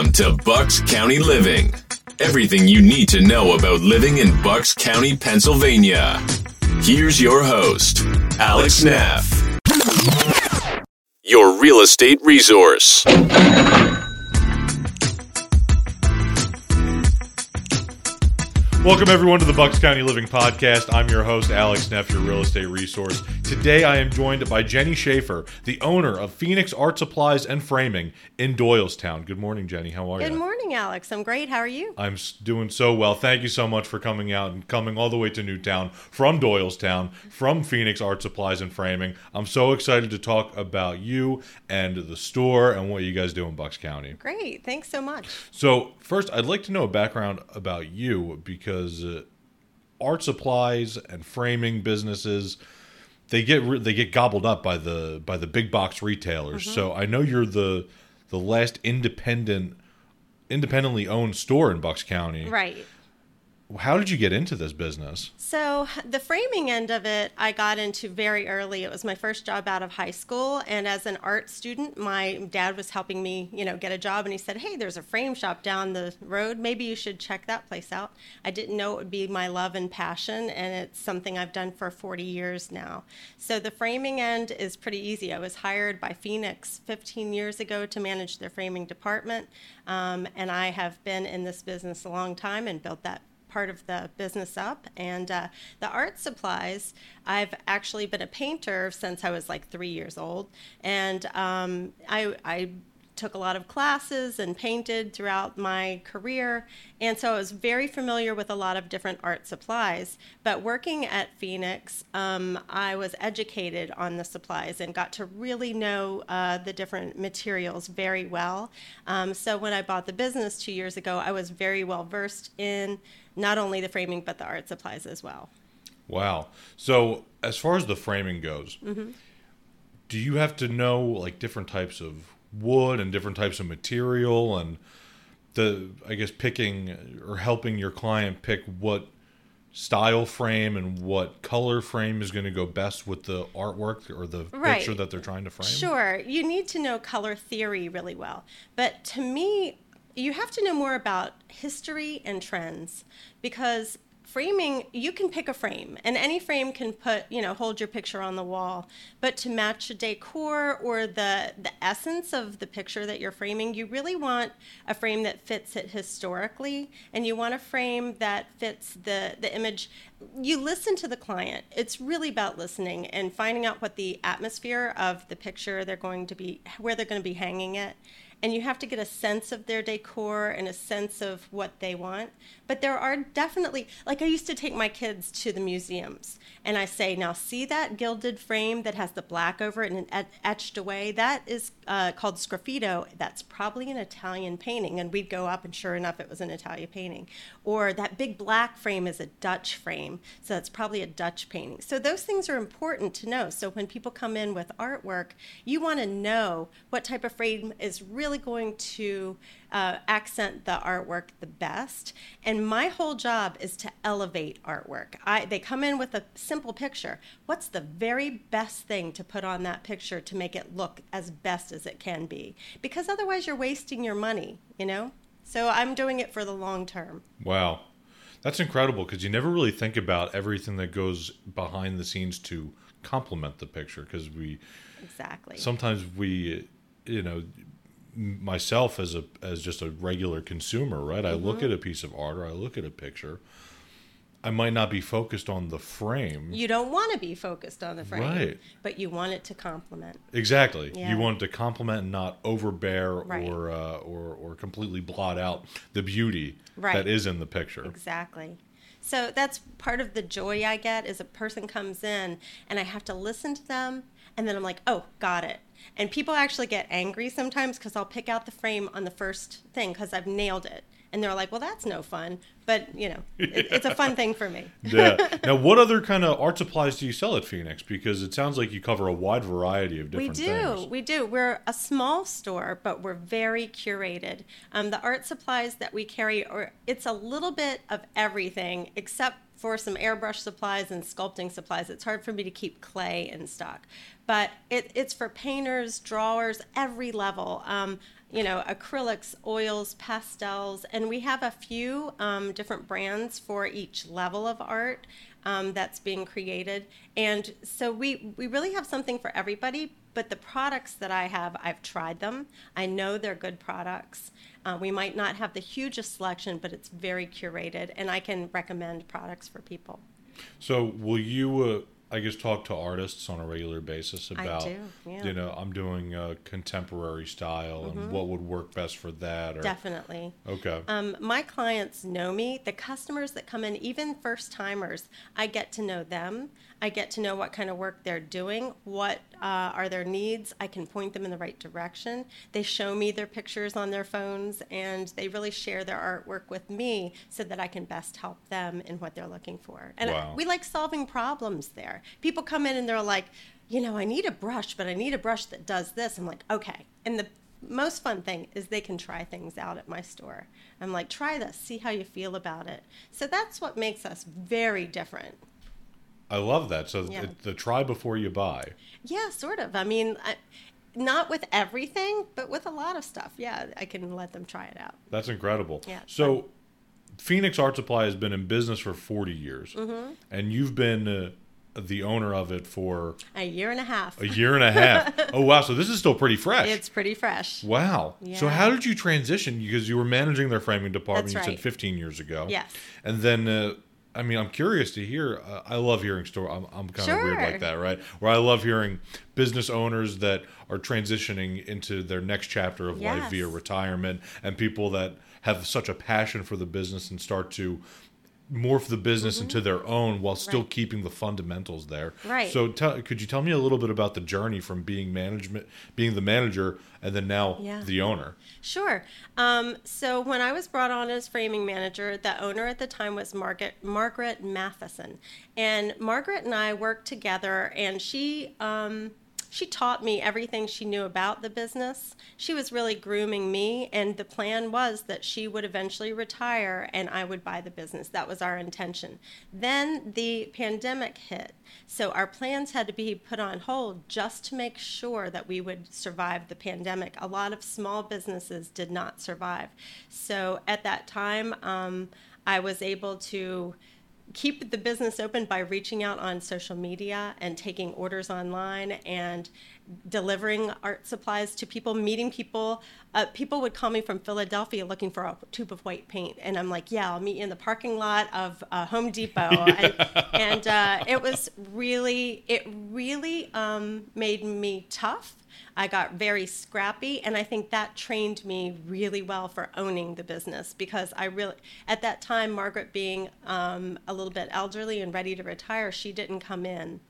Welcome to Bucks County Living. Everything you need to know about living in Bucks County, Pennsylvania. Here's your host, Alex Neff. Your real estate resource. Welcome everyone to the Bucks County Living Podcast. I'm your host, Alex Neff, your real estate resource. Today I am joined by Jenny Shaeffer, the owner of Phoenix Art Supplies and Framing in Doylestown. Good morning, Jenny. How are you? Good morning, Alex. I'm great. How are you? I'm doing so well. Thank you so much for coming out and coming all the way to Newtown from Doylestown, from Phoenix Art Supplies and Framing. I'm so excited to talk about you and the store and what you guys do in Bucks County. Great. Thanks so much. So, first, I'd like to know a background about you because uh, art supplies and framing businesses they get re- they get gobbled up by the by the big box retailers. So, I know you're the the last independent independently owned store in Bucks County. Right. How did you get into this business? So, the framing end of it, I got into very early. It was my first job out of high school. And as an art student, my dad was helping me, you know, get a job. And he said, Hey, there's a frame shop down the road. Maybe you should check that place out. I didn't know it would be my love and passion. And it's something I've done for 40 years now. So, the framing end is pretty easy. I was hired by Phoenix 15 years ago to manage their framing department. Um, and I have been in this business a long time and built that part of the business up. And uh, the art supplies, I've actually been a painter since I was like three years old. And um, I, I took a lot of classes and painted throughout my career. And so I was very familiar with a lot of different art supplies. But working at Phoenix, um, I was educated on the supplies and got to really know uh, the different materials very well. Um, so when I bought the business two years ago, I was very well versed in not only the framing, but the art supplies as well. Wow. So, as far as the framing goes, do you have to know like different types of wood and different types of material and the I guess picking or helping your client pick what style frame and what color frame is going to go best with the artwork or the Right. picture that they're trying to frame? Sure, you need to know color theory really well. But to me, you have to know more about history and trends because framing you can pick a frame and any frame can put you know hold your picture on the wall. But to match decor or the the essence of the picture that you're framing you really want a frame that fits it historically and you want a frame that fits the the image. You listen to the client. It's really about listening and finding out what the atmosphere of the picture they're going to be where they're going to be hanging it and you have to get a sense of their decor and a sense of what they want. But there are definitely, like I used to take my kids to the museums and I say, now see that gilded frame that has the black over it and et- etched away? That is uh, called sgraffito. That's probably an Italian painting. And we'd go up and sure enough, it was an Italian painting. Or that big black frame is a Dutch frame. So that's probably a Dutch painting. So those things are important to know. So when people come in with artwork, you want to know what type of frame is really going to uh, accent the artwork the best. And my whole job is to elevate artwork. I, they come in with a simple picture. What's the very best thing to put on that picture to make it look as best as it can be? Because otherwise, you're wasting your money, you know? So I'm doing it for the long term. Wow. That's incredible because you never really think about everything that goes behind the scenes to complement the picture because we Exactly. sometimes we you know myself as a as just a regular consumer right i Mm-hmm. look at a piece of art or i look at a picture i might not be focused on the frame you don't want to be focused on the frame, Right. but you want it to complement. exactly Yeah. you want it to complement and not overbear Right. or uh, or or completely blot out the beauty Right. that is in the picture Exactly. So that's part of the joy I get is a person comes in and I have to listen to them and then I'm like, "Oh, got it." And people actually get angry sometimes cuz I'll pick out the frame on the first thing cuz I've nailed it. And they're like, "Well, that's no fun." But, you know, it, it's a fun thing for me. yeah now what other kind of art supplies do you sell at phoenix because it sounds like you cover a wide variety of different things. We do. things We do. We're a small store, but we're very curated. Um, the art supplies that we carry, are, it's a little bit of everything except for some airbrush supplies and sculpting supplies. It's hard for me to keep clay in stock, but it, it's for painters, drawers, every level. Um, you know, acrylics, oils, pastels, and we have a few um, different brands for each level of art um, that's being created. And so we, we really have something for everybody, but the products that I have, I've tried them. I know they're good products. Uh, we might not have the hugest selection, but it's very curated, and I can recommend products for people. So, will you, uh, I guess, talk to artists on a regular basis I about, do, yeah. you know, I'm doing a contemporary style and what would work best for that? Or, Definitely. Okay. Um, my clients know me. The customers that come in, even first timers, I get to know them. I get to know what kind of work they're doing, what uh, are their needs. I can point them in the right direction. They show me their pictures on their phones, and they really share their artwork with me so that I can best help them in what they're looking for. And Wow. we like solving problems there. People come in and they're like, you know, I need a brush, but I need a brush that does this. I'm like, okay. And the most fun thing is they can try things out at my store. I'm like, try this, see how you feel about it. So that's what makes us very different. I love that. So, Yeah. it, the try before you buy. Yeah, sort of. I mean, I, not with everything, but with a lot of stuff. Yeah, I can let them try it out. That's incredible. Yeah, So, Phoenix Art Supply has been in business for 40 years, Mm-hmm. and you've been uh, the owner of it for A year and a half. a year and a half. oh, wow. So, this is still pretty fresh. It's pretty fresh. Wow. So how did you transition? Because you were managing their framing department. That's You right. said 15 years ago. Yes. And then, uh, I mean, I'm curious to hear. Uh, I love hearing stories. I'm, I'm kind of weird like that, right? Where I love hearing business owners that are transitioning into their next chapter of life via retirement, and people that have such a passion for the business and start to morph the business into their own while still Mm-hmm. Right. keeping the fundamentals there. Right. So, tell, could you tell me a little bit about the journey from being management, being the manager, and then now Yeah. the owner? Sure. Um, so when I was brought on as framing manager, the owner at the time was Margaret Margaret Matheson, and Margaret and I worked together, and she. Um, she taught me everything she knew about the business. She was really grooming me, and the plan was that she would eventually retire and I would buy the business. That was our intention. Then the pandemic hit, so our plans had to be put on hold just to make sure that we would survive the pandemic. A lot of small businesses did not survive. So at that time, um, I was able to keep the business open by reaching out on social media and taking orders online and delivering art supplies to people, meeting people. Uh, people would call me from Philadelphia looking for a tube of white paint, and I'm like, "Yeah, I'll meet you in the parking lot of uh, Home Depot." and and uh, it was really, it really um, made me tough. I got very scrappy, and I think that trained me really well for owning the business because I really, at that time, Margaret being um, a little bit elderly and ready to retire, she didn't come in.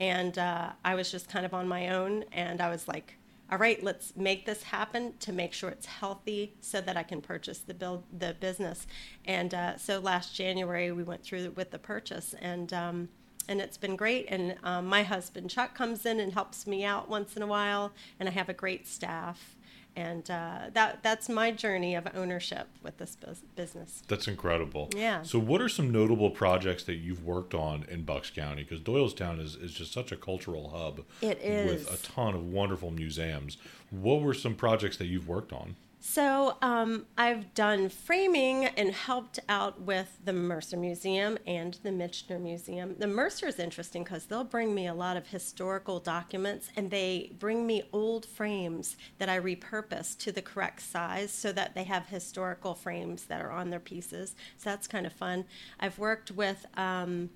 And uh, I was just kind of on my own, and I was like, all right, let's make this happen to make sure it's healthy so that I can purchase the build the business. And uh, so last January we went through with the purchase, and um, and it's been great. And um, my husband Chuck comes in and helps me out once in a while, and I have a great staff. And uh, that that's my journey of ownership with this bus- business. That's incredible. Yeah. So, what are some notable projects that you've worked on in Bucks County? Because Doylestown is, is just such a cultural hub. It With a ton of wonderful museums. What were some projects that you've worked on? So um, I've done framing and helped out with the Mercer Museum and the Michener Museum. The Mercer is interesting because they'll bring me a lot of historical documents and they bring me old frames that I repurpose to the correct size so that they have historical frames that are on their pieces. So that's kind of fun. I've worked with. Um,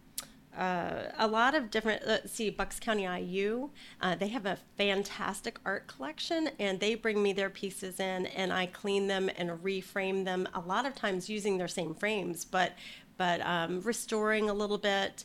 uh, a lot of different let's see bucks county iu uh, they have a fantastic art collection and they bring me their pieces in and i clean them and reframe them a lot of times using their same frames but but um, restoring a little bit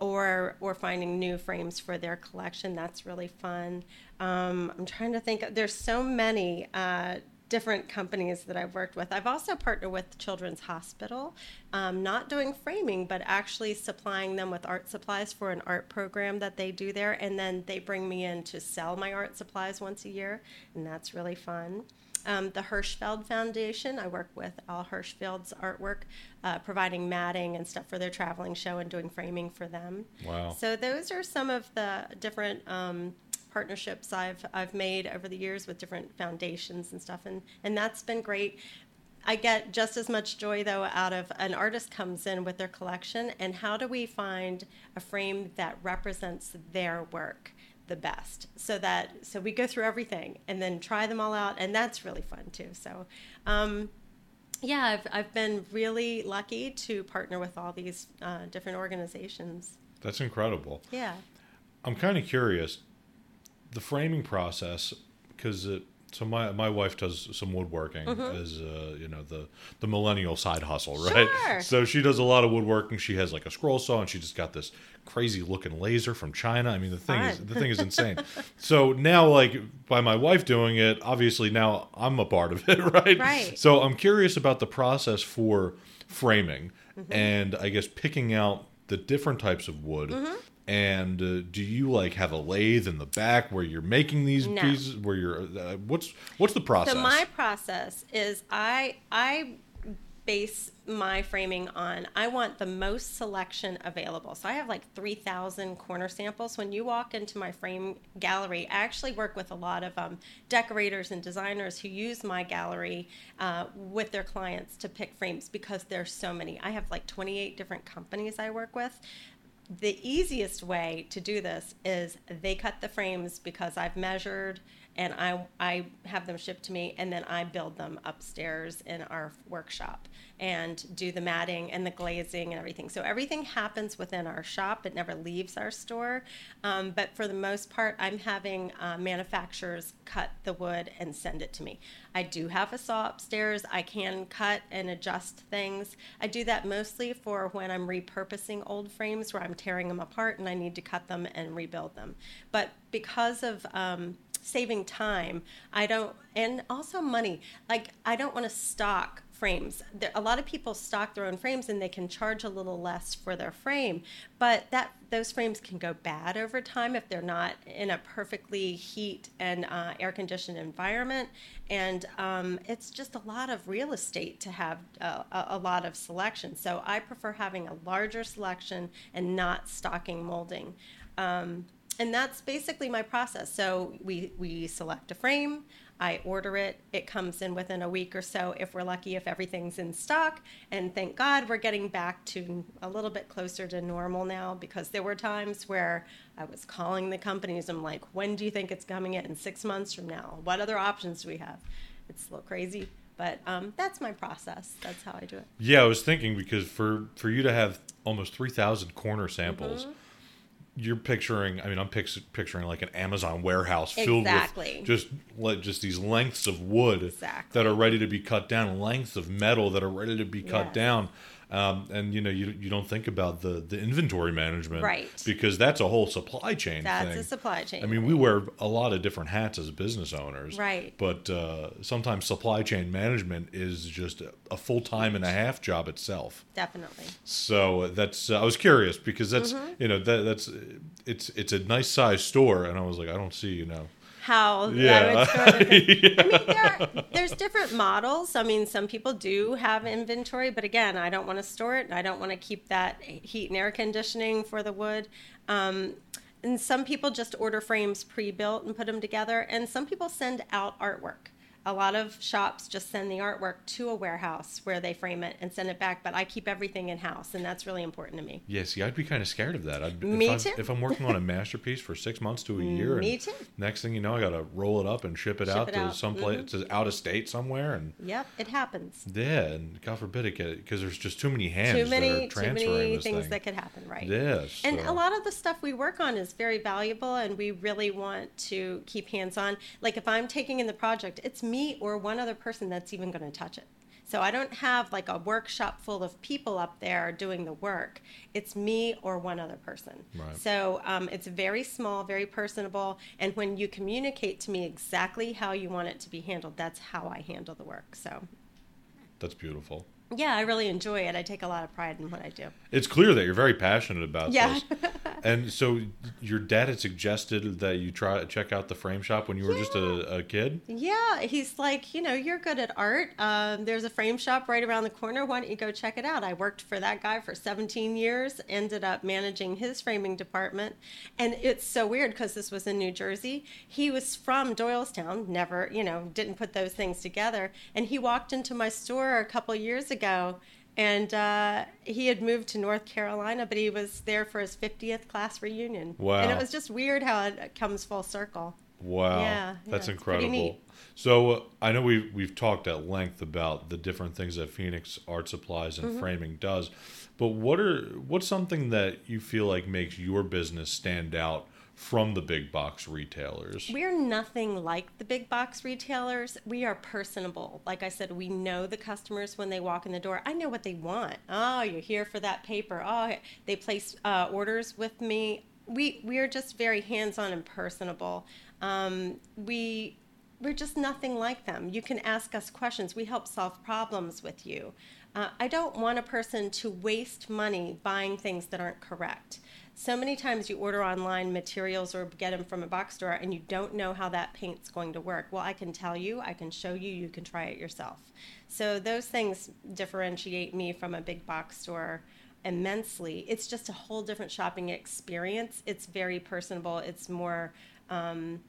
or or finding new frames for their collection. That's really fun. Um, i'm trying to think there's so many uh, different companies that I've worked with. I've also partnered with Children's Hospital, um, not doing framing, but actually supplying them with art supplies for an art program that they do there. And then they bring me in to sell my art supplies once a year, and that's really fun. Um, the Hirschfeld Foundation, I work with Al Hirschfeld's artwork, uh, providing matting and stuff for their traveling show and doing framing for them. Wow. So those are some of the different um, partnerships I've I've made over the years with different foundations and stuff, and and that's been great. I get just as much joy though out of an artist comes in with their collection, and how do we find a frame that represents their work the best? So that so we go through everything and then try them all out, and that's really fun too. So. Um, yeah, I've, I've been really lucky to partner with all these uh, different organizations. That's incredible. Yeah. I'm kind of curious. The framing process, because so my my wife does some woodworking as uh, you know the the millennial side hustle, right? Sure. So she does a lot of woodworking. She has like a scroll saw, and she just got this crazy looking laser from China. I mean, the thing is the thing is insane. so now, like by my wife doing it, obviously now I'm a part of it, right? Right. So I'm curious about the process for framing, Mm-hmm. and I guess picking out the different types of wood. Mm-hmm. And uh, do you like have a lathe in the back where you're making these No. pieces? Where you're uh, what's what's the process? So my process is I I base my framing on I want the most selection available. So I have like 3,000 corner samples. When you walk into my frame gallery, I actually work with a lot of um, decorators and designers who use my gallery uh, with their clients to pick frames because there's so many. I have like 28 different companies I work with the easiest way to do this is they cut the frames because I've measured and I, I have them shipped to me and then I build them upstairs in our workshop and do the matting and the glazing and everything. So everything happens within our shop. It never leaves our store. Um, but for the most part, I'm having uh, manufacturers cut the wood and send it to me. I do have a saw upstairs. I can cut and adjust things. I do that mostly for when I'm repurposing old frames where I'm tearing them apart and I need to cut them and rebuild them. But because of um, saving time, I don't, and also money, like I don't want to stock frames. There, a lot of people stock their own frames and they can charge a little less for their frame, but that those frames can go bad over time if they're not in a perfectly heat and uh, air conditioned environment. And um, it's just a lot of real estate to have uh, a, a lot of selection. So I prefer having a larger selection and not stocking molding. Um, and that's basically my process. So we, we select a frame, I order it, it comes in within a week or so if we're lucky, if everything's in stock. And thank God we're getting back to a little bit closer to normal now because there were times where I was calling the companies. I'm like, when do you think it's coming in? Six months from now? What other options do we have? It's a little crazy. But um, that's my process. That's how I do it. yeah, I was thinking because for for you to have almost three thousand corner samples. Mm-hmm. You're picturing. I mean, I'm pix- picturing like an Amazon warehouse filled Exactly. with just like just these lengths of wood Exactly. that are ready to be cut down, lengths of metal that are ready to be cut Yes. down. Um, and you know, you you don't think about the the inventory management, Right. Because that's a whole supply chain That's thing. a supply chain. I mean, we wear a lot of different hats as business owners, Right. But uh, sometimes supply chain management is just a, a full time and a half job itself. Definitely. So that's uh, I was curious because that's Mm-hmm. you know that that's it's it's a nice size store, and I was like, I don't see you know. How Yeah. I would store the- I mean, there are, there's different models. I mean, some people do have inventory, but again, I don't want to store it, I don't want to keep that heat and air conditioning for the wood. Um, and some people just order frames pre-built and put them together, and some people send out artwork. A lot of shops just send the artwork to a warehouse where they frame it and send it back, but I keep everything in house, and that's really important to me. Yeah, see, I'd be kind of scared of that. I'd, Me if I'm, too. If I'm working on a masterpiece for six months to a year, Me and too. Next thing you know, I got to roll it up and ship it Ship out it to out. Mm-hmm. some place, to out of state somewhere, and Yep, it happens. yeah, and God forbid it get because there's just too many hands Too that many, too many things thing. that could happen, right? Yes, And so- a lot of the stuff we work on is very valuable, and we really want to keep hands on. Like if I'm taking in the project, it's me or one other person that's even going to touch it. So I don't have like a workshop full of people up there doing the work. It's me or one other person. Right. So um, it's very small, very personable, and when you communicate to me exactly how you want it to be handled, that's how I handle the work. So That's beautiful. Yeah, I really enjoy it. I take a lot of pride in what I do. It's clear that you're very passionate about Yeah. this. and so your dad had suggested that you try to check out the frame shop when you were just a, a kid. Yeah, he's like, you know, you're good at art. Um, there's a frame shop right around the corner. Why don't you go check it out? I worked for that guy for 17 years, ended up managing his framing department. And it's so weird because this was in New Jersey. He was from Doylestown, never, you know, didn't put those things together. And he walked into my store a couple years ago. And uh, he had moved to North Carolina, but he was there for his 50th class reunion. Wow. And it was just weird how it comes full circle. Wow, Yeah, that's yeah, incredible. So uh, I know we've we've talked at length about the different things that Phoenix Art Supplies Mm-hmm. and Framing does, but what are what's something that you feel like makes your business stand out from the big box retailers? We're nothing like the big box retailers. We are personable. Like I said, we know the customers when they walk in the door. I know what they want. Oh, you're here for that paper. Oh, they place uh, orders with me. We we are just very hands-on and personable. Um, we we're just nothing like them. You can ask us questions. We help solve problems with you. Uh, I don't want a person to waste money buying things that aren't correct. So many times you order online materials or get them from a box store and you don't know how that paint's going to work. Well, I can tell you, I can show you, you can try it yourself. So those things differentiate me from a big box store immensely. It's just a whole different shopping experience. It's very personable. It's more um,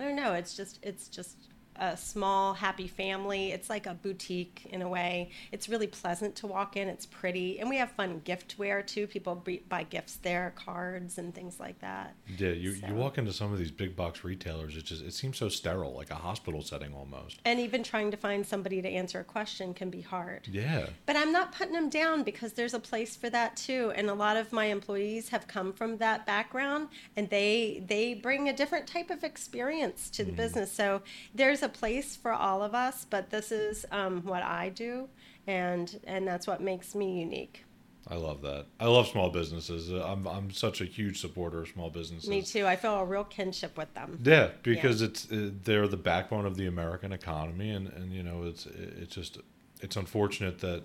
I don't know. It's just it's just a small happy family. It's like a boutique in a way. It's really pleasant to walk in. It's pretty, and we have fun giftware too. People buy gifts there, cards and things like that. Yeah, you, So- you walk into some of these big box retailers, it just it seems so sterile, like a hospital setting almost. And even trying to find somebody to answer a question can be hard. Yeah, But I'm not putting them down because there's a place for that too. And a lot of my employees have come from that background and they they bring a different type of experience to the mm-hmm. business. So there's a place for all of us, but this is um, what I do and and that's what makes me unique. I love that. I love small businesses. Uh, I'm I'm such a huge supporter of small businesses. Me too. I feel a real kinship with them. Yeah, because it's uh, they're the backbone of the American economy, and, and you know it's it's just it's unfortunate that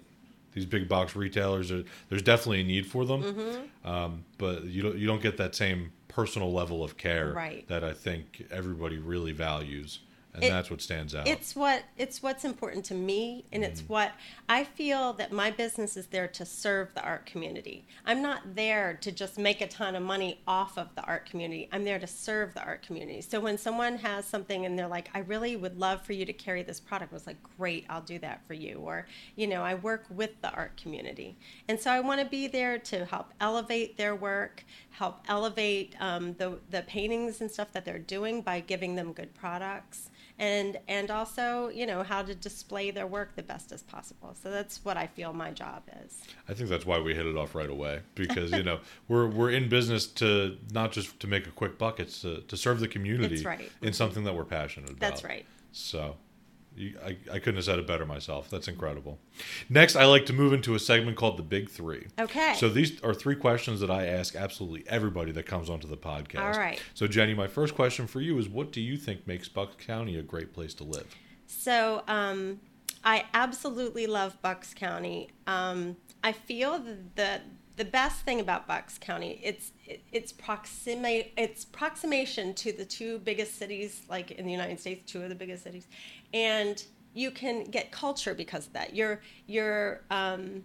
these big box retailers are there's definitely a need for them, Mm-hmm. um, but you don't you don't get that same personal level of care Right. that I think everybody really values, and It- that's what stands out. It's what it's what's important to me, and it's what I feel that my business is there to serve the art community. I'm not there to just make a ton of money off of the art community. I'm there to serve the art community. So when someone has something and they're like, "I really would love for you to carry this product," I was like, "Great, I'll do that for you." Or, you know, I work with the art community, and so I want to be there to help elevate their work, help elevate um, the the paintings and stuff that they're doing by giving them good products and and also you know how to display their work the best as possible so that's what i feel my job is I think that's why we hit it off right away because you know we're we're in business to not just to make a quick buck, it's to, to serve the community That's right. in something that we're passionate about. that's right So, I, I couldn't have said it better myself. That's incredible. Next, I like to move into a segment called the Big Three. Okay. So these are three questions that I ask absolutely everybody that comes onto the podcast. All right. So Jenny, my first question for you is, what do you think makes Bucks County a great place to live? so um, i absolutely love bucks county um, i feel that the best thing about bucks county it's it's proximate it's proximation to the two biggest cities like in the united states two of the biggest cities and you can get culture because of that you're you're um,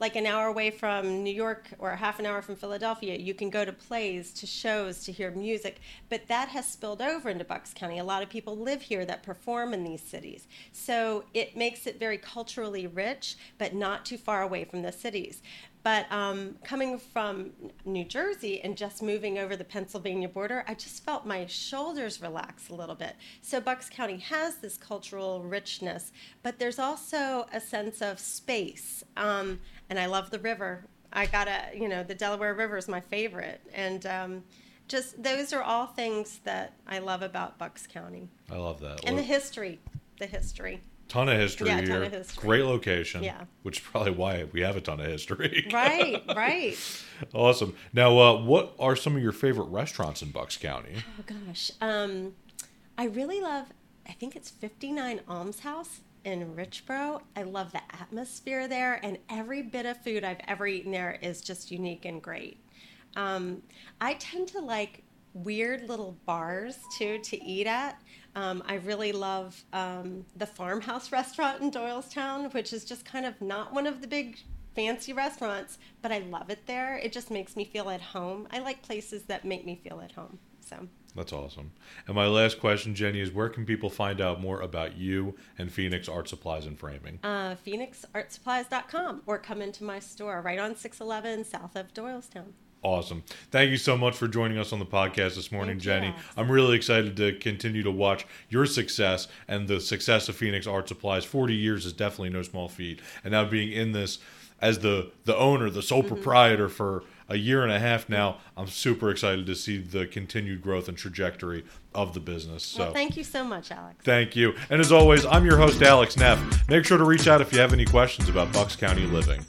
like an hour away from New York or half an hour from Philadelphia, you can go to plays, to shows, to hear music. But that has spilled over into Bucks County. A lot of people live here that perform in these cities. So it makes it very culturally rich, but not too far away from the cities. But um, coming from New Jersey and just moving over the Pennsylvania border, I just felt my shoulders relax a little bit. So Bucks County has this cultural richness, but there's also a sense of space. Um, and I love the river. I gotta, you know, the Delaware River is my favorite, and um, just those are all things that I love about Bucks County, I love that. and the history, the history. Ton of history Yeah, here. of history. Great location. Yeah. Which is probably why we have a ton of history. Right, right. awesome. Now, uh, what are some of your favorite restaurants in Bucks County? Oh gosh, um, I really love. I think it's 59 Alms House in Richboro. I love the atmosphere there, and every bit of food I've ever eaten there is just unique and great. Um, I tend to like weird little bars too to eat at. Um, I really love um, the farmhouse restaurant in Doylestown, which is just kind of not one of the big fancy restaurants, but I love it there. It just makes me feel at home. I like places that make me feel at home. So That's awesome. And my last question, Jenny, is where can people find out more about you and Phoenix Art Supplies and Framing? uh, phoenixartsupplies.com or come into my store right on 611 south of Doylestown. Awesome. Thank you so much for joining us on the podcast this morning, Thank Jenny. Alex. I'm really excited to continue to watch your success and the success of Phoenix Art Supplies. 40 years is definitely no small feat. And now being in this as the the owner, the Mm-hmm. sole proprietor for a year and a half now, I'm super excited to see the continued growth and trajectory of the business. So Well, thank you so much, Alex. Thank you. And as always, I'm your host, Alex Neff. Make sure to reach out if you have any questions about Bucks County living.